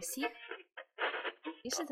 всіх більше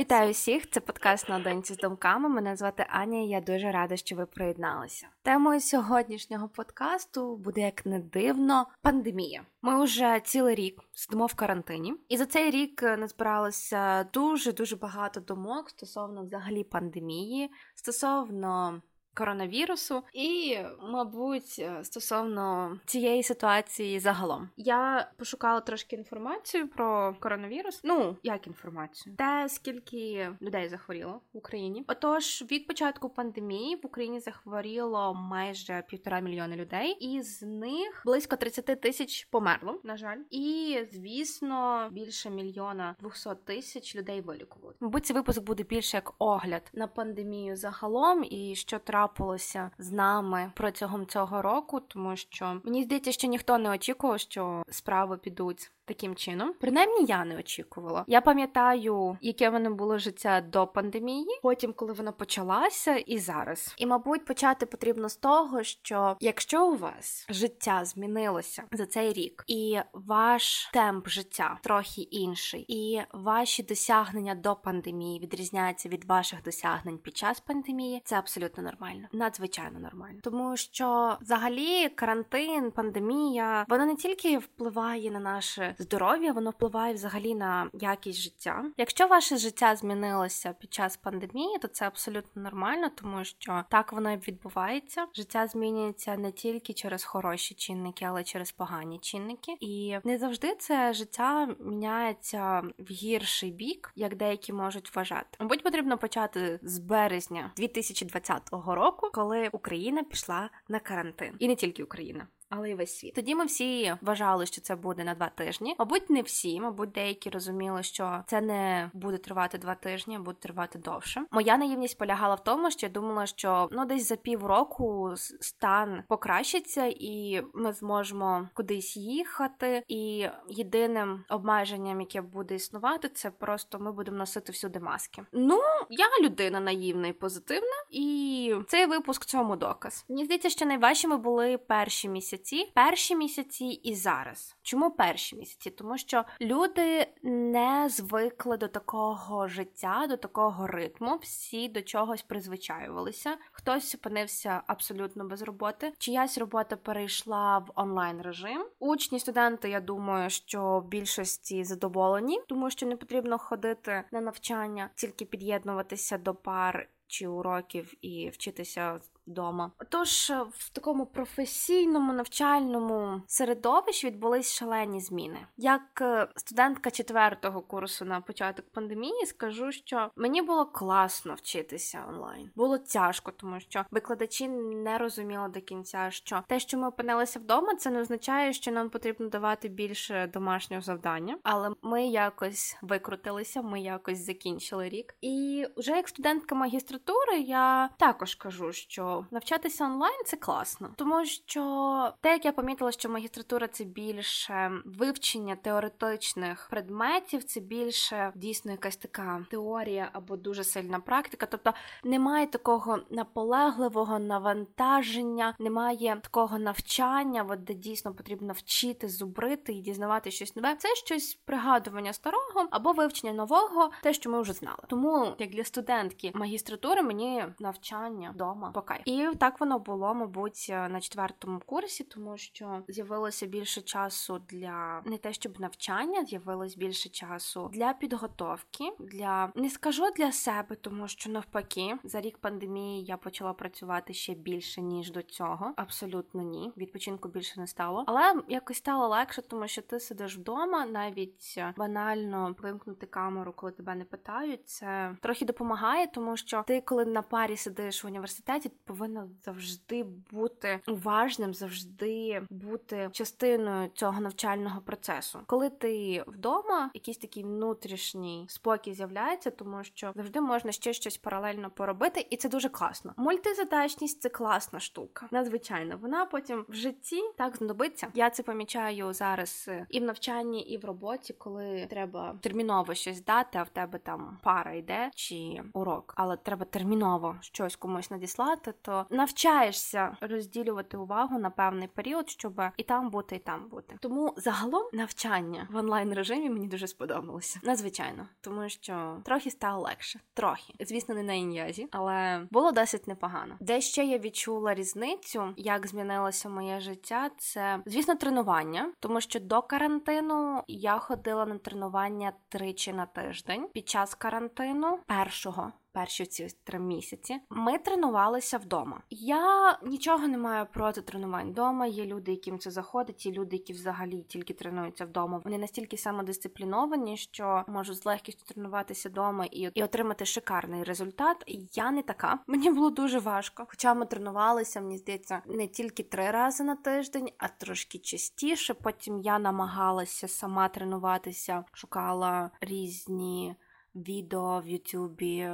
Вітаю всіх! Це подкаст наодинці з думками. Мене звати Аня. і Я дуже рада, що ви приєдналися. Темою сьогоднішнього подкасту буде як не дивно пандемія. Ми вже цілий рік сидимо в карантині, і за цей рік назбиралося дуже дуже багато думок стосовно взагалі пандемії, стосовно коронавірусу, і, мабуть, е, стосовно цієї ситуації загалом я пошукала трошки інформацію про коронавірус. Ну як інформацію, те скільки людей захворіло в Україні. Отож, від початку пандемії в Україні захворіло майже півтора мільйони людей, і з них близько 30 тисяч померло. На жаль, і звісно, більше мільйона 200 тисяч людей вилікували. Мабуть, цей випуск буде більше як огляд на пандемію загалом і що трапилося трапилося з нами протягом цього року, тому що мені здається, що ніхто не очікував, що справи підуть таким чином. Принаймні я не очікувала. Я пам'ятаю, яке в мене було життя до пандемії, потім, коли вона почалася, і зараз. І, мабуть, почати потрібно з того, що якщо у вас життя змінилося за цей рік, і ваш темп життя трохи інший, і ваші досягнення до пандемії відрізняються від ваших досягнень під час пандемії, це абсолютно нормально, надзвичайно нормально, тому що взагалі карантин, пандемія, вона не тільки впливає на наше здоров'я, воно впливає взагалі на якість життя. Якщо ваше життя змінилося під час пандемії, то це абсолютно нормально, тому що так воно і відбувається. Життя змінюється не тільки через хороші чинники, але й через погані чинники. І не завжди це життя міняється в гірший бік, як деякі можуть вважати. Мабуть, потрібно почати з березня 2020 року, коли Україна пішла на карантин, і не тільки Україна але й весь світ. Тоді ми всі вважали, що це буде на два тижні. Мабуть, не всі, мабуть, деякі розуміли, що це не буде тривати два тижні, а буде тривати довше. Моя наївність полягала в тому, що я думала, що ну десь за півроку стан покращиться, і ми зможемо кудись їхати. І єдиним обмеженням, яке буде існувати, це просто ми будемо носити всюди маски. Ну я людина наївна і позитивна, і цей випуск цьому доказ. Мені здається, що найважчими були перші місяці місяці, перші місяці і зараз. Чому перші місяці? Тому що люди не звикли до такого життя, до такого ритму, всі до чогось призвичаювалися. Хтось опинився абсолютно без роботи. Чиясь робота перейшла в онлайн режим. Учні, студенти, я думаю, що в більшості задоволені, тому що не потрібно ходити на навчання, тільки під'єднуватися до пар чи уроків і вчитися вдома. Тож е, в такому професійному навчальному середовищі відбулись шалені зміни. Як е, студентка четвертого курсу на початок пандемії, скажу, що мені було класно вчитися онлайн. Було тяжко, тому що викладачі не розуміли до кінця, що те, що ми опинилися вдома, це не означає, що нам потрібно давати більше домашнього завдання, але ми якось викрутилися, ми якось закінчили рік. І вже як студентка магістратури, я також кажу, що навчатися онлайн це класно, тому що те, як я помітила, що магістратура це більше вивчення теоретичних предметів, це більше дійсно якась така теорія або дуже сильна практика. Тобто немає такого наполегливого навантаження, немає такого навчання, от де дійсно потрібно вчити, зубрити і дізнавати щось нове. Це щось пригадування старого або вивчення нового, те, що ми вже знали. Тому як для студентки магістратури мені навчання вдома покай. І так воно було, мабуть, на четвертому курсі, тому що з'явилося більше часу для не те, щоб навчання, з'явилось більше часу для підготовки, для не скажу для себе, тому що навпаки, за рік пандемії я почала працювати ще більше ніж до цього. Абсолютно ні. Відпочинку більше не стало, але якось стало легше, тому що ти сидиш вдома, навіть банально вимкнути камеру, коли тебе не питають. Це трохи допомагає, тому що ти, коли на парі сидиш в університеті, повинна завжди бути уважним, завжди бути частиною цього навчального процесу. Коли ти вдома, якийсь такий внутрішній спокій з'являється, тому що завжди можна ще щось паралельно поробити, і це дуже класно. Мультизадачність це класна штука. Надзвичайно, вона потім в житті так знадобиться. Я це помічаю зараз е, і в навчанні, і в роботі, коли треба терміново щось дати, а в тебе там пара йде чи урок, але треба терміново щось комусь надіслати то навчаєшся розділювати увагу на певний період, щоб і там бути, і там бути. Тому загалом навчання в онлайн режимі мені дуже сподобалося. Надзвичайно, тому що трохи стало легше. Трохи, звісно, не на ін'язі, але було досить непогано. Де ще я відчула різницю, як змінилося моє життя, це звісно тренування, тому що до карантину я ходила на тренування тричі на тиждень під час карантину першого перші ці три місяці. Ми тренувалися вдома. Я нічого не маю проти тренувань вдома. Є люди, яким це заходить, є люди, які взагалі тільки тренуються вдома. Вони настільки самодисципліновані, що можуть з легкістю тренуватися вдома і і отримати шикарний результат. Я не така. Мені було дуже важко. Хоча ми тренувалися, мені здається, не тільки три рази на тиждень, а трошки частіше. Потім я намагалася сама тренуватися, шукала різні відео в Ютубі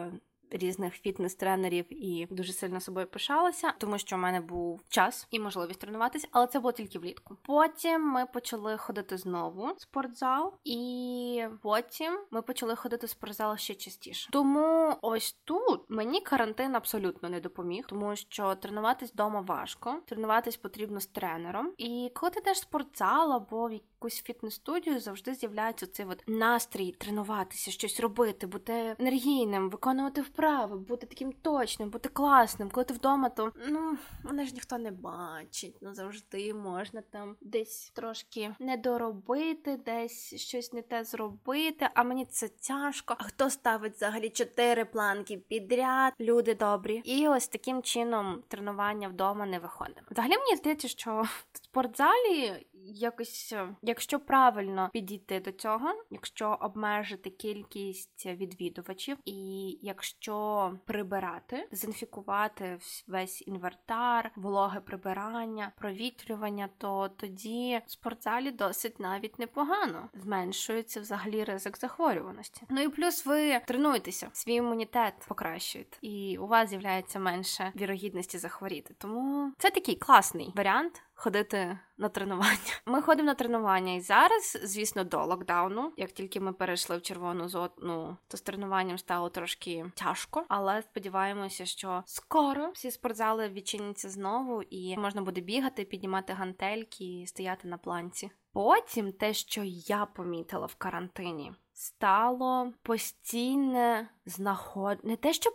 різних фітнес-тренерів і дуже сильно собою пишалася, тому що в мене був час і можливість тренуватися, але це було тільки влітку. Потім ми почали ходити знову в спортзал, і потім ми почали ходити в спортзал ще частіше. Тому ось тут мені карантин абсолютно не допоміг, тому що тренуватись вдома важко, тренуватись потрібно з тренером. І коли ти йдеш в спортзал або в якусь фітнес-студію, завжди з'являється цей от настрій тренуватися, щось робити, бути енергійним, виконувати вправи бути таким точним, бути класним. Коли ти вдома, то ну мене ж ніхто не бачить. Ну завжди можна там десь трошки не доробити, десь щось не те зробити. А мені це тяжко. А хто ставить взагалі чотири планки підряд? Люди добрі. І ось таким чином тренування вдома не виходить. Взагалі мені здається, що в спортзалі якось, е, якщо правильно підійти до цього, якщо обмежити кількість відвідувачів, і якщо прибирати, дезінфікувати весь інвертар, вологе прибирання, провітрювання, то тоді в спортзалі досить навіть непогано зменшується взагалі ризик захворюваності. Ну і плюс ви тренуєтеся, свій імунітет покращуєте, і у вас з'являється менше вірогідності захворіти. Тому це такий класний варіант ходити на тренування. Ми ходимо на тренування і зараз, звісно, до локдауну. Як тільки ми перейшли в червону зону, то з тренуванням стало трошки тяжко, але сподіваємося, що скоро всі спортзали відчиняться знову, і можна буде бігати, піднімати гантельки і стояти на планці. Потім те, що я помітила в карантині, стало постійне знаходження. Не те, щоб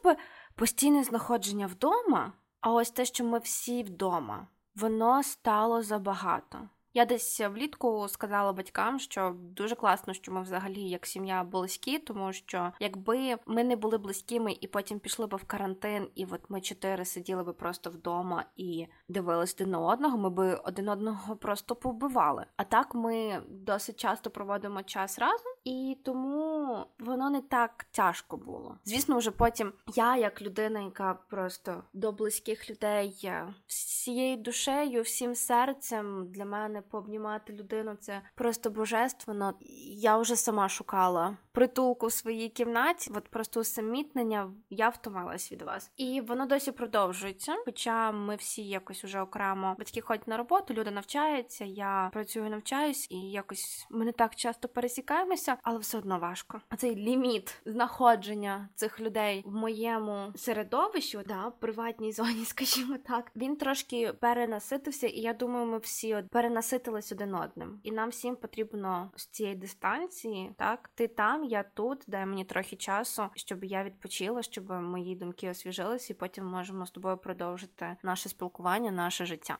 постійне знаходження вдома, а ось те, що ми всі вдома воно стало забагато. Я десь влітку сказала батькам, що дуже класно, що ми взагалі як сім'я близькі, тому що якби ми не були близькими і потім пішли би в карантин, і от ми чотири сиділи би просто вдома і дивились один на одного, ми би один одного просто повбивали. А так ми досить часто проводимо час разом, і тому воно не так тяжко було. Звісно, вже потім я, як людина, яка просто до близьких людей всією душею, всім серцем для мене пообнімати людину це просто божественно. Я вже сама шукала притулку в своїй кімнаті, от просто усамітнення, я втомилась від вас. І воно досі продовжується. Хоча ми всі якось уже окремо батьки ходять на роботу, люди навчаються, я працюю, навчаюсь, і якось ми не так часто пересікаємося, але все одно важко. А цей ліміт знаходження цих людей в моєму середовищі, да, приватній зоні, скажімо так, він трошки перенаситився, і я думаю, ми всі от перенаситились один одним. І нам всім потрібно з цієї дистанції, так, ти там я тут, дай мені трохи часу, щоб я відпочила, щоб мої думки освіжилися, і потім можемо з тобою продовжити наше спілкування, наше життя.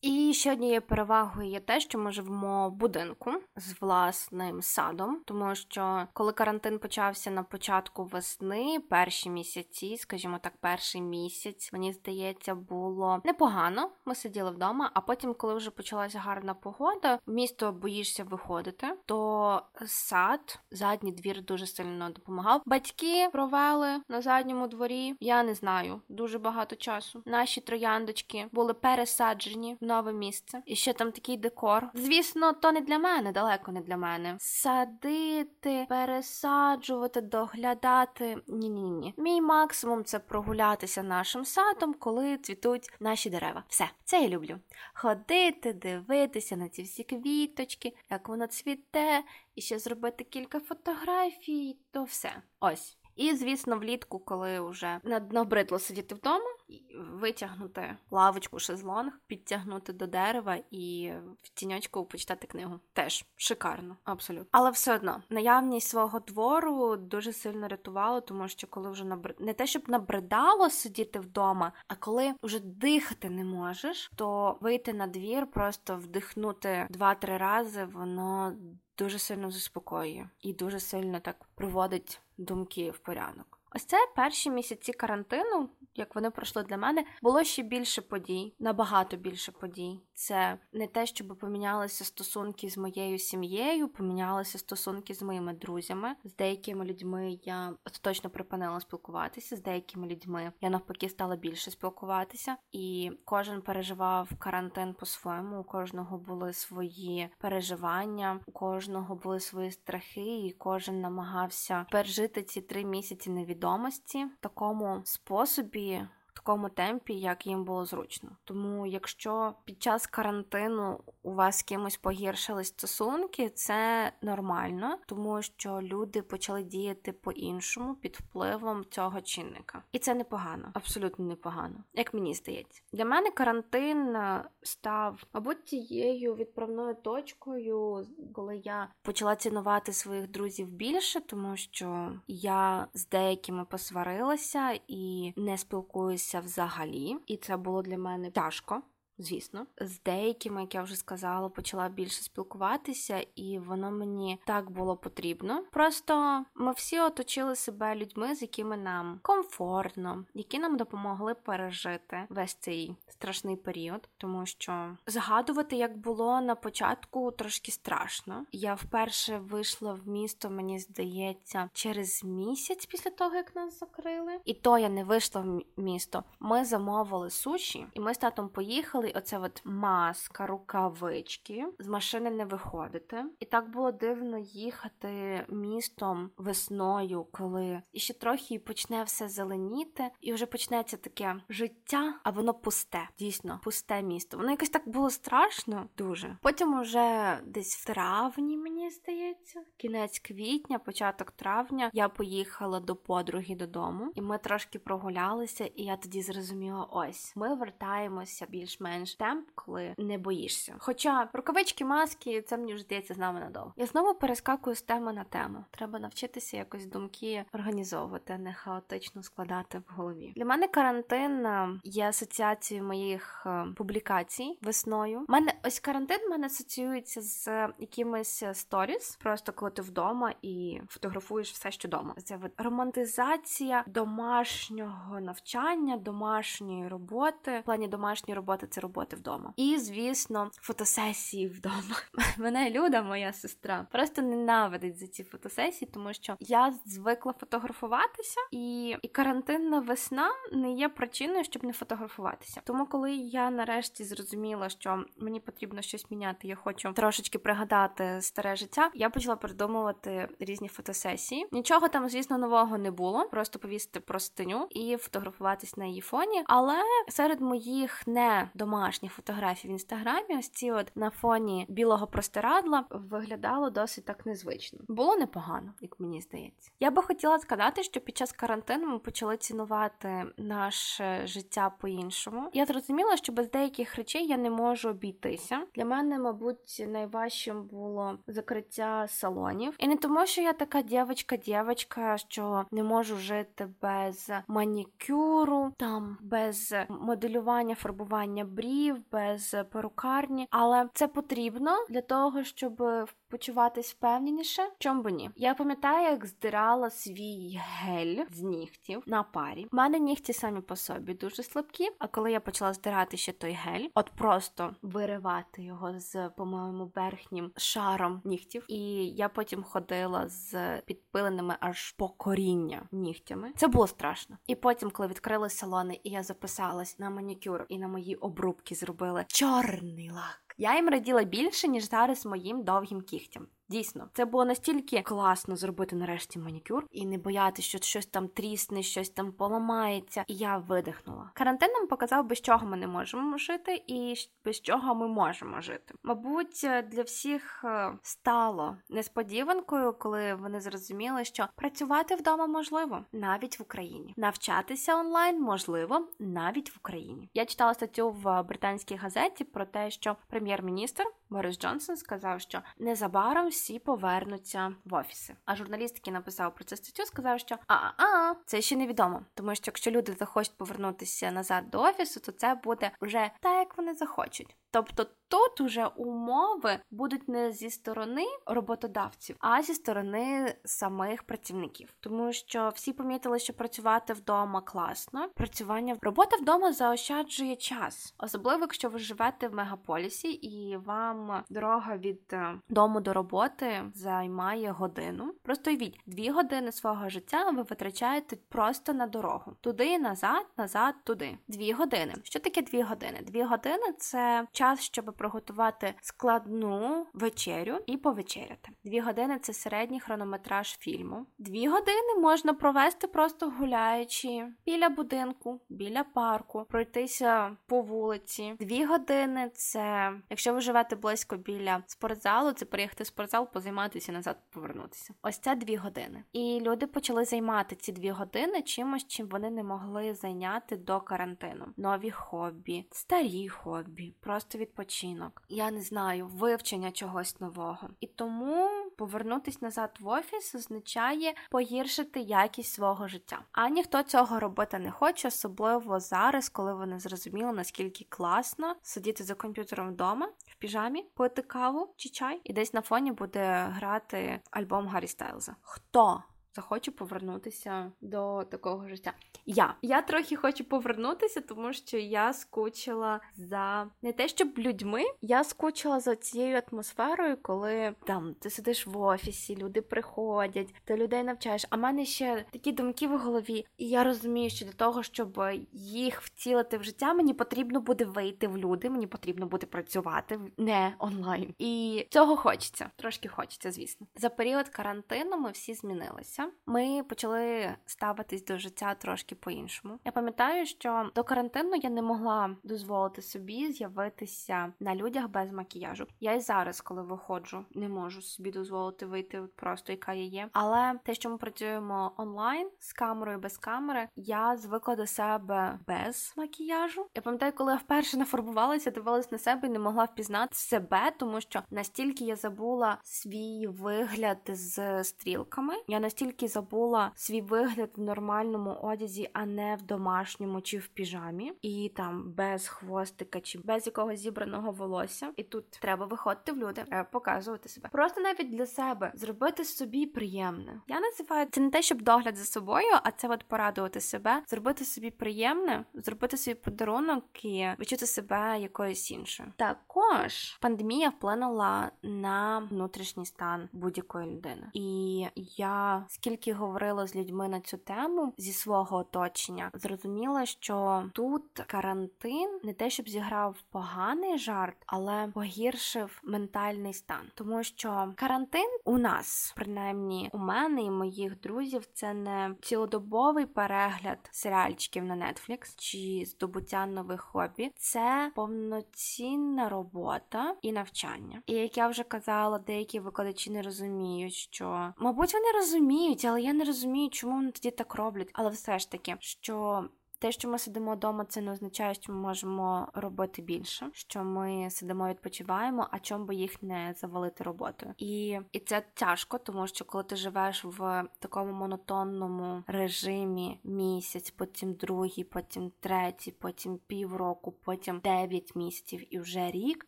І ще однією перевагою є те, що ми живемо в будинку з власним садом, тому що коли карантин почався на початку весни, перші місяці, скажімо так, перший місяць, мені здається, було непогано. Ми сиділи вдома. А потім, коли вже почалася гарна погода, місто боїшся виходити, то сад, задній двір дуже сильно допомагав. Батьки провели на задньому дворі. Я не знаю, дуже багато часу. Наші трояндочки були пересаджені нове місце. І ще там такий декор. Звісно, то не для мене, далеко не для мене. Садити, пересаджувати, доглядати. Ні, ні, ні. Мій максимум це прогулятися нашим садом, коли цвітуть наші дерева. Все, це я люблю. Ходити, дивитися на ці всі квіточки, як воно цвіте, і ще зробити кілька фотографій, то все. Ось. І, звісно, влітку, коли вже набридло сидіти вдома, витягнути лавочку шезлонг, підтягнути до дерева і в тіньочку почитати книгу. Теж шикарно, абсолютно. Але все одно наявність свого двору дуже сильно рятувало, тому що коли вже набр... не те, щоб набридало сидіти вдома, а коли вже дихати не можеш, то вийти на двір, просто вдихнути два-три рази, воно дуже сильно заспокоює і дуже сильно так приводить думки в порядок. Ось це перші місяці карантину, як вони пройшли для мене, було ще більше подій, набагато більше подій. Це не те, щоб помінялися стосунки з моєю сім'єю, помінялися стосунки з моїми друзями. З деякими людьми я остаточно припинила спілкуватися, з деякими людьми я навпаки стала більше спілкуватися, і кожен переживав карантин по-своєму. У кожного були свої переживання, у кожного були свої страхи, і кожен намагався пережити ці три місяці невідомості в такому способі такому темпі, як їм було зручно. Тому, якщо під час карантину у вас з кимось погіршили стосунки, це нормально, тому що люди почали діяти по-іншому під впливом цього чинника. І це непогано, абсолютно непогано, як мені здається. Для мене карантин е, став, мабуть, тією відправною точкою, коли я почала цінувати своїх друзів більше, тому що я з деякими посварилася і не спілкуюся взагалі, і це було для мене тяжко звісно. З деякими, як я вже сказала, почала більше спілкуватися, і воно мені так було потрібно. Просто ми всі оточили себе людьми, з якими нам комфортно, які нам допомогли пережити весь цей страшний період, тому що згадувати, як було на початку, трошки страшно. Я вперше вийшла в місто, мені здається, через місяць після того, як нас закрили. І то я не вийшла в місто. Ми замовили суші, і ми з татом поїхали одягли оце от маска, рукавички, з машини не виходити. І так було дивно їхати містом весною, коли і ще трохи почне все зеленіти, і вже почнеться таке життя, а воно пусте. Дійсно, пусте місто. Воно якось так було страшно, дуже. Потім уже десь в травні, мені здається, кінець квітня, початок травня, я поїхала до подруги додому, і ми трошки прогулялися, і я тоді зрозуміла: ось ми вертаємося більш-менш менш темп, коли не боїшся. Хоча рукавички, маски, це мені вже здається з нами надовго. Я знову перескакую з теми на тему. Треба навчитися якось думки організовувати, не хаотично складати в голові. Для мене карантин е, є асоціацією моїх е, публікацій весною. У мене ось карантин мене асоціюється з якимись сторіс, просто коли ти вдома і фотографуєш все, що вдома. Це романтизація домашнього навчання, домашньої роботи. В плані домашньої роботи це роботи вдома. І, звісно, фотосесії вдома. Мене Люда, моя сестра, просто ненавидить за ці фотосесії, тому що я звикла фотографуватися, і і карантинна весна не є причиною, щоб не фотографуватися. Тому, коли я нарешті зрозуміла, що мені потрібно щось міняти, я хочу трошечки пригадати старе життя, я почала придумувати різні фотосесії. Нічого там, звісно, нового не було, просто повісити простиню і фотографуватись на її фоні. Але серед моїх не домашніх домашніх фотографій в інстаграмі, ось ці от на фоні білого простирадла виглядало досить так незвично. Було непогано, як мені здається. Я би хотіла сказати, що під час карантину ми почали цінувати наше життя по-іншому. Я зрозуміла, що без деяких речей я не можу обійтися. Для мене, мабуть, найважчим було закриття салонів. І не тому, що я така дівчинка-дівчинка, що не можу жити без манікюру, там без моделювання, фарбування брів, без перукарні, але це потрібно для того, щоб почуватись впевненіше, чому би ні. Я пам'ятаю, як здирала свій гель з нігтів на парі. У мене нігті самі по собі дуже слабкі. А коли я почала здирати ще той гель, от просто виривати його з, по-моєму, верхнім шаром нігтів, і я потім ходила з підпиленими аж по коріння нігтями. Це було страшно. І потім, коли відкрили салони, і я записалась на манікюр і на мої обрубки зробили чорний лак. Я їм раділа більше, ніж зараз моїм довгим кігтям. Дійсно, це було настільки класно зробити нарешті манікюр і не боятися, що щось там трісне, щось там поламається. І я видихнула. Карантин нам показав, без чого ми не можемо жити, і без чого ми можемо жити. Мабуть, для всіх е, стало несподіванкою, коли вони зрозуміли, що працювати вдома можливо навіть в Україні, навчатися онлайн можливо навіть в Україні. Я читала статтю в британській газеті про те, що прем'єр-міністр Борис Джонсон сказав, що незабаром всі повернуться в офіси. А журналіст, який написав про це статтю, сказав, що а-а, це ще невідомо. Тому що якщо люди захочуть повернутися назад до офісу, то це буде вже так, як вони захочуть. Тобто тут уже умови будуть не зі сторони роботодавців, а зі сторони самих працівників, тому що всі помітили, що працювати вдома класно. Працювання робота вдома заощаджує час, особливо якщо ви живете в мегаполісі і вам дорога від е, дому до роботи займає годину. Просто уявіть, дві години свого життя ви витрачаєте просто на дорогу, туди, назад, назад, туди. Дві години. Що таке дві години? Дві години це час, щоб приготувати складну вечерю і повечеряти. Дві години це середній хронометраж фільму. Дві години можна провести просто гуляючи біля будинку, біля парку, пройтися по вулиці. Дві години це, якщо ви живете близько біля спортзалу, це приїхати в спортзал, позайматися і назад повернутися. Ось це дві години. І люди почали займати ці дві години чимось, чим вони не могли зайняти до карантину. Нові хобі, старі хобі, просто відпочинок. Я не знаю, вивчення чогось нового. І тому повернутись назад в офіс означає погіршити якість свого життя. А ніхто цього робити не хоче, особливо зараз, коли вони зрозуміли, наскільки класно сидіти за комп'ютером вдома в піжамі, пити каву чи чай, і десь на фоні буде грати альбом Гаррі Стайлза. Хто? Захочу повернутися до такого життя. Я Я трохи хочу повернутися, тому що я скучила за не те, щоб людьми, я скучила за цією атмосферою, коли там ти сидиш в офісі, люди приходять, ти людей навчаєш. А в мене ще такі думки в голові, і я розумію, що для того, щоб їх втілити в життя, мені потрібно буде вийти в люди, мені потрібно буде працювати не онлайн. І цього хочеться, трошки хочеться, звісно. За період карантину ми всі змінилися ми почали ставитись до життя трошки по-іншому. Я пам'ятаю, що до карантину я не могла дозволити собі з'явитися на людях без макіяжу. Я й зараз, коли виходжу, не можу собі дозволити вийти просто, яка я є. Але те, що ми працюємо онлайн з камерою без камери, я звикла до себе без макіяжу. Я пам'ятаю, коли я вперше нафарбувалася, дивилась на себе і не могла впізнати себе, тому що настільки я забула свій вигляд з стрілками, я настільки тільки забула свій вигляд в нормальному одязі, а не в домашньому чи в піжамі, і там без хвостика чи без якогось зібраного волосся. І тут треба виходити в люди, показувати себе. Просто навіть для себе зробити собі приємне. Я називаю це не те, щоб догляд за собою, а це от порадувати себе, зробити собі приємне, зробити собі подарунок і відчути себе якоюсь іншою. Також пандемія вплинула на внутрішній стан будь-якої людини, і я скільки говорила з людьми на цю тему зі свого оточення, зрозуміла, що тут карантин не те, щоб зіграв поганий жарт, але погіршив ментальний стан, тому що карантин у нас, принаймні у мене і моїх друзів, це не цілодобовий перегляд серіальчиків на Netflix чи здобуття нових хобі, це повноцінна робота і навчання. І як я вже казала, деякі викладачі не розуміють, що мабуть вони розуміють розуміють, але я не розумію, чому вони тоді так роблять. Але все ж таки, що те, що ми сидимо вдома, це не означає, що ми можемо робити більше, що ми сидимо, відпочиваємо, а чому би їх не завалити роботою. І і це тяжко, тому що коли ти живеш в такому монотонному режимі місяць, потім другий, потім третій, потім півроку, потім дев'ять місяців і вже рік,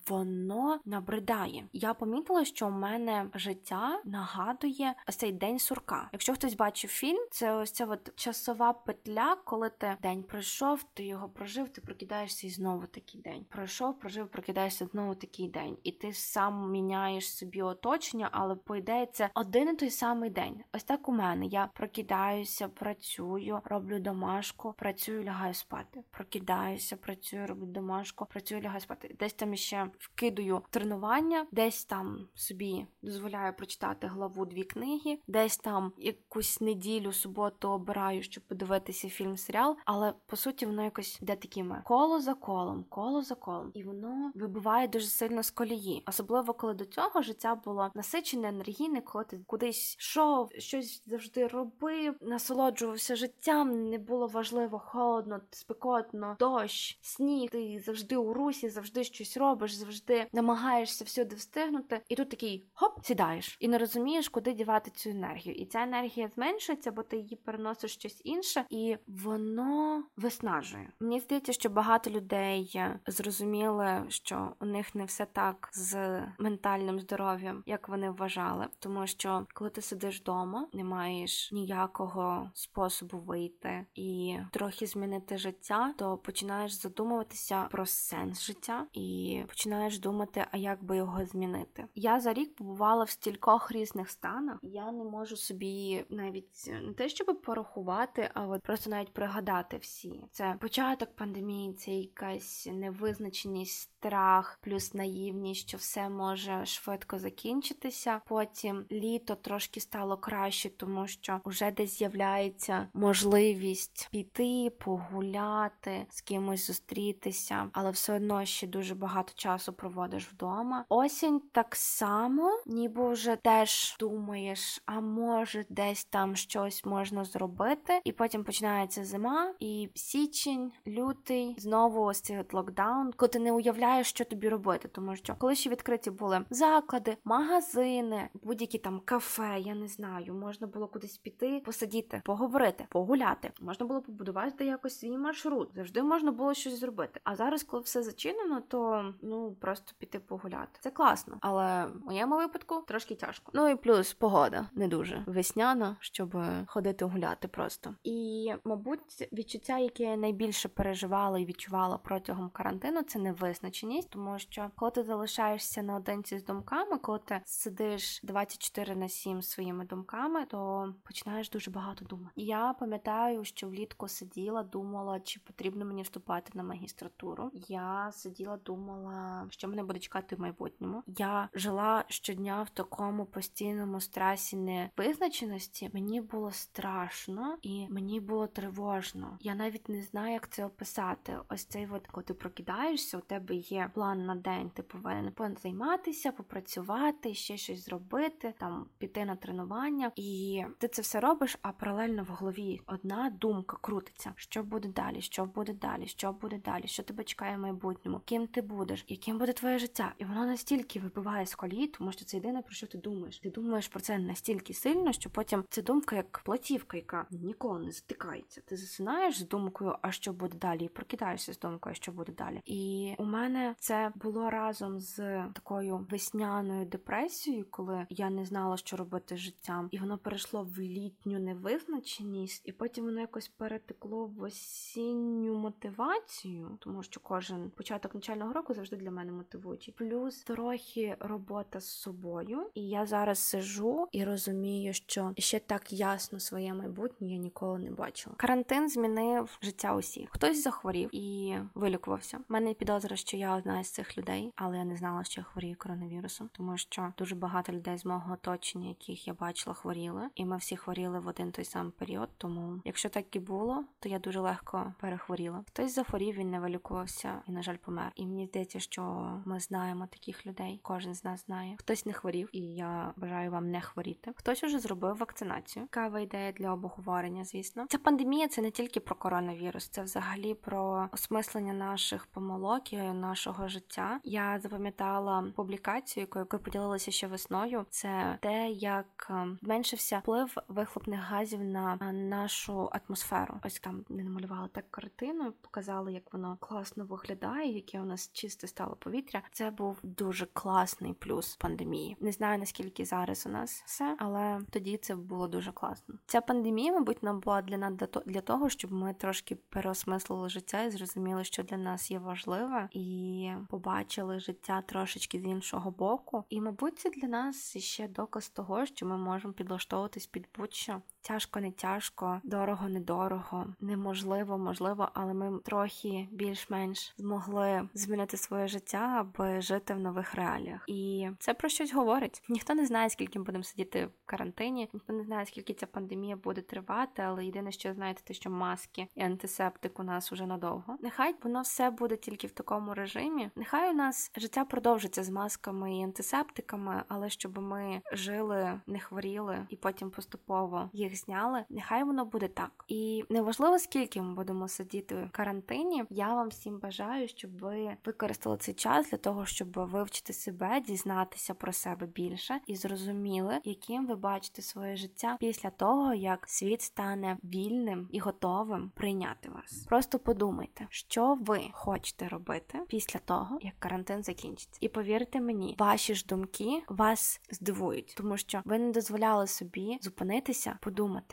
воно набридає. Я помітила, що у мене життя нагадує цей день сурка. Якщо хтось бачив фільм, це ось ця от часова петля, коли ти день день пройшов, ти його прожив, ти прокидаєшся і знову такий день. Пройшов, прожив, прокидаєшся знову такий день. І ти сам міняєш собі оточення, але по ідеї це один і той самий день. Ось так у мене. Я прокидаюся, працюю, роблю домашку, працюю, лягаю спати. Прокидаюся, працюю, роблю домашку, працюю, лягаю спати. Десь там ще вкидую тренування, десь там собі дозволяю прочитати главу дві книги, десь там якусь неділю, суботу обираю, щоб подивитися фільм, серіал. Але по суті, воно якось йде такими коло за колом, коло за колом, і воно вибиває дуже сильно з колії, особливо коли до цього життя було насичене, енергійне, коли ти кудись йшов, щось завжди робив, насолоджувався життям. Не було важливо, холодно, спекотно, дощ, сніг. Ти завжди у русі, завжди щось робиш, завжди намагаєшся всюди встигнути. І тут такий хоп, сідаєш і не розумієш, куди дівати цю енергію. І ця енергія зменшується, бо ти її переносиш щось інше, і воно виснажує. Мені здається, що багато людей зрозуміли, що у них не все так з ментальним здоров'ям, як вони вважали, тому що коли ти сидиш вдома, не маєш ніякого способу вийти і трохи змінити життя, то починаєш задумуватися про сенс життя і починаєш думати, а як би його змінити. Я за рік побувала в стількох різних станах. Я не можу собі навіть не те, щоб порахувати, а от просто навіть пригадати всі. Це початок пандемії, це якась невизначеність, страх, плюс наївність, що все може швидко закінчитися. Потім літо трошки стало краще, тому що вже десь з'являється можливість піти, погуляти, з кимось зустрітися, але все одно ще дуже багато часу проводиш вдома. Осінь так само, ніби вже теж думаєш, а може десь там щось можна зробити, і потім починається зима, і січень, лютий, знову ось цей локдаун, коли ти не уявляєш, що тобі робити, тому що коли ще відкриті були заклади, магазини, будь-які там кафе, я не знаю, можна було кудись піти, посидіти, поговорити, погуляти, можна було побудувати якось свій маршрут. Завжди можна було щось зробити. А зараз, коли все зачинено, то ну просто піти погуляти. Це класно, але в моєму випадку трошки тяжко. Ну і плюс погода не дуже весняна, щоб ходити гуляти просто. І, мабуть, відчуття, яке я найбільше переживала і відчувала протягом карантину, це невизначеність, тому що коли ти залишаєшся наодинці з думками, коли ти сидиш 24 на 7 своїми думками, то починаєш дуже багато думати. Я пам'ятаю, що влітку сиділа, думала, чи потрібно мені вступати на магістратуру. Я сиділа, думала, що мене буде чекати в майбутньому. Я жила щодня в такому постійному стресі невизначеності. Мені було страшно і мені було тривожно. Я навіть не знаю, як це описати. Ось цей от, коли ти прокидаєшся, у тебе є план на день. Ти повинен займатися, попрацювати, ще щось зробити, там піти на тренування, і ти це все робиш, а паралельно в голові одна думка крутиться: що буде далі, що буде далі, що буде далі, що тебе чекає в майбутньому, ким ти будеш, яким буде твоє життя, і воно настільки вибиває з колії, тому що це єдине про що ти думаєш. Ти думаєш про це настільки сильно, що потім ця думка як платівка, яка ніколи не затикається. Ти засинаєш з думкою, а що буде далі, і прокидаєшся з думкою, що буде далі. І у мене це було разом з такою весняною депресією, коли я не знала, що робити з життям, і воно перейшло в літню невизначеність, і потім воно якось перетекло в осінню мотивацію, тому що кожен початок навчального року завжди для мене мотивуючий. Плюс трохи робота з собою, і я зараз сижу і розумію, що ще так ясно своє майбутнє я ніколи не бачила. Карантин змінив життя усіх. Хтось захворів і вилікувався. У мене підозра, що я одна з цих людей, але я не знала, що я хворію коронавірусом, тому що дуже багато людей з мого оточення, яких я бачила, хворіли, і ми всі хворіли в один той самий період. Тому, якщо так і було, то я дуже легко перехворіла. Хтось захворів, він не вилікувався і, на жаль, помер. І мені здається, що ми знаємо таких людей. Кожен з нас знає. Хтось не хворів, і я бажаю вам не хворіти. Хтось уже зробив вакцинацію. Кава ідея для обговорення, звісно. Ця пандемія це не тільки про коронавірус, це взагалі про осмислення наших помилок і нашого життя. Я запам'ятала публікацію, якою поділилася ще весною. Це те, як зменшився вплив вихлопних газів на нашу атмосферу. Ось там не намалювали так картину, показали, як воно класно виглядає, яке у нас чисте стало повітря. Це був дуже класний плюс пандемії. Не знаю наскільки зараз у нас все, але тоді це було дуже класно. Ця пандемія, мабуть, нам була для нас для того, щоб ми ми трошки переосмислили життя і зрозуміли, що для нас є важливе, і побачили життя трошечки з іншого боку. І, мабуть, це для нас ще доказ того, що ми можемо підлаштовуватись під будь-що. Тяжко, не тяжко, дорого, недорого, неможливо, можливо, але ми трохи більш-менш змогли змінити своє життя, аби жити в нових реаліях. І це про щось говорить. Ніхто не знає, скільки ми будемо сидіти в карантині, ніхто не знає, скільки ця пандемія буде тривати, але єдине, що знаєте, те, що маски і антисептик у нас уже надовго. Нехай воно все буде тільки в такому режимі. Нехай у нас життя продовжиться з масками і антисептиками, але щоб ми жили, не хворіли і потім поступово їх зняли. Нехай воно буде так. І неважливо, скільки ми будемо сидіти в карантині. Я вам всім бажаю, щоб ви використали цей час для того, щоб вивчити себе, дізнатися про себе більше і зрозуміли, яким ви бачите своє життя після того, як світ стане вільним і готовим прийняти вас. Просто подумайте, що ви хочете робити після того, як карантин закінчиться. І повірте мені, ваші ж думки вас здивують, тому що ви не дозволяли собі зупинитися.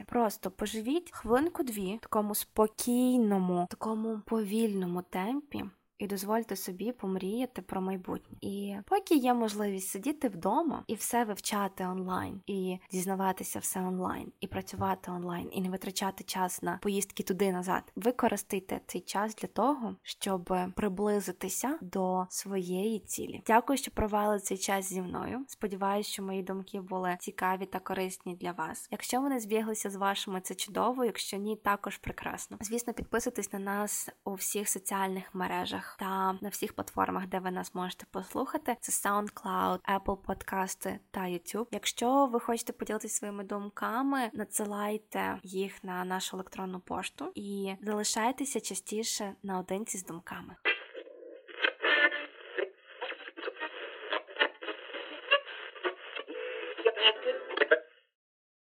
Просто поживіть хвилинку-дві в такому спокійному, такому повільному темпі. І дозвольте собі помріяти про майбутнє. І поки є можливість сидіти вдома і все вивчати онлайн, і дізнаватися все онлайн, і працювати онлайн, і не витрачати час на поїздки туди назад, використайте цей час для того, щоб приблизитися до своєї цілі. Дякую, що провели цей час зі мною. Сподіваюсь, що мої думки були цікаві та корисні для вас. Якщо вони збіглися з вашими, це чудово. Якщо ні, також прекрасно. Звісно, підписуйтесь на нас у всіх соціальних мережах та на всіх платформах, де ви нас можете послухати. Це SoundCloud, Apple Подкасти та YouTube. Якщо ви хочете поділитися своїми думками, надсилайте їх на нашу електронну пошту і залишайтеся частіше наодинці з думками.